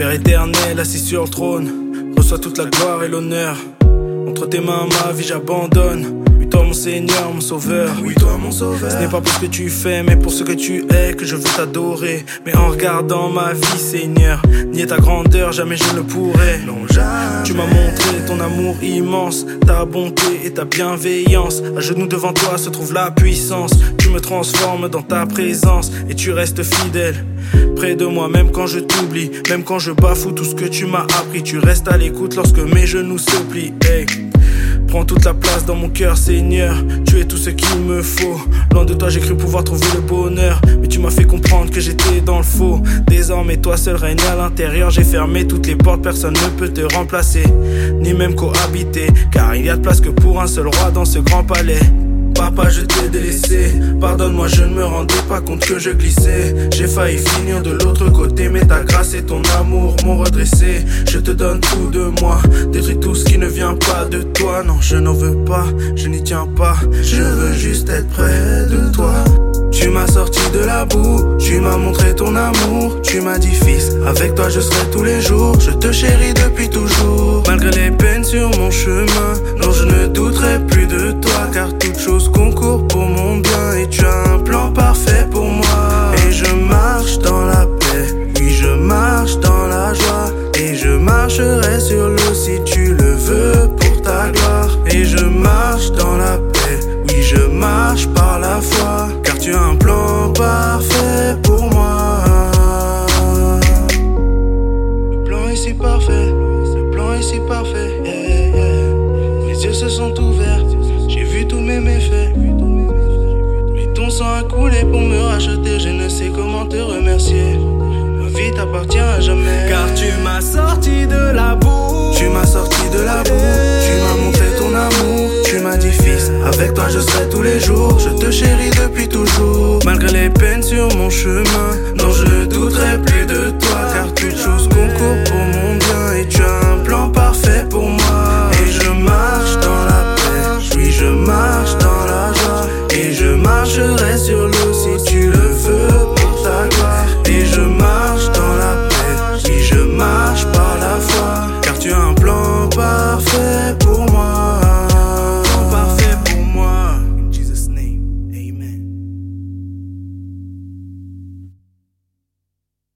Père éternel, assis sur le trône, reçois toute la gloire et l'honneur. Entre tes mains, ma vie, j'abandonne. Oui, toi, mon Seigneur, mon Sauveur. Oui, toi, mon Sauveur. Ce n'est pas pour ce que tu fais, mais pour ce que tu es que je veux t'adorer. Mais en regardant ma vie, Seigneur, nier ta grandeur, jamais je ne pourrais. Non, jamais. Tu m'as montré ton amour immense, ta bonté et ta bienveillance. À genoux devant toi se trouve la puissance. Tu me transformes dans ta présence et tu restes fidèle. Près de moi, même quand je t'oublie, même quand je bafoue tout ce que tu m'as appris, tu restes à l'écoute lorsque mes genoux se plient. Hey. Prends toute la place dans mon cœur, Seigneur. Tu es tout ce qu'il me faut. Loin de toi, j'ai cru pouvoir trouver le bonheur. Mais tu m'as fait comprendre que j'étais dans le faux. Désormais, toi seul règne à l'intérieur. J'ai fermé toutes les portes, personne ne peut te remplacer. Ni même cohabiter. Car il y a de place que pour un seul roi dans ce grand palais. Papa, je t'ai délaissé. Pardonne-moi, je ne me rendais pas compte que je glissais. J'ai failli finir de l'autre côté, mais ta grâce et ton amour m'ont redressé. Je te donne tout de moi. Détruis tout ce qui ne vient pas de toi. Non, je n'en veux pas, je n'y tiens pas. Je veux juste être près de toi. Tu m'as sorti de la boue, tu m'as montré ton amour. Tu m'as dit, fils, avec toi je serai tous les jours. Je te chéris depuis toujours. Malgré les peines sur mon chemin, non, je ne douterai plus de toi. Je marche dans la paix, oui, je marche par la foi. Car tu as un plan parfait pour moi. Le plan est si parfait, le plan est si parfait. yeah, yeah. Mes yeux se sont ouverts, j'ai vu tous mes méfaits. Mais ton sang a coulé pour me racheter, je ne sais comment te remercier. Ma vie t'appartient à jamais. Car tu m'as sorti de la boue. Tu m'as sorti de la boue, je serai tous les jours. Je te chéris depuis toujours. Malgré les peines sur mon chemin,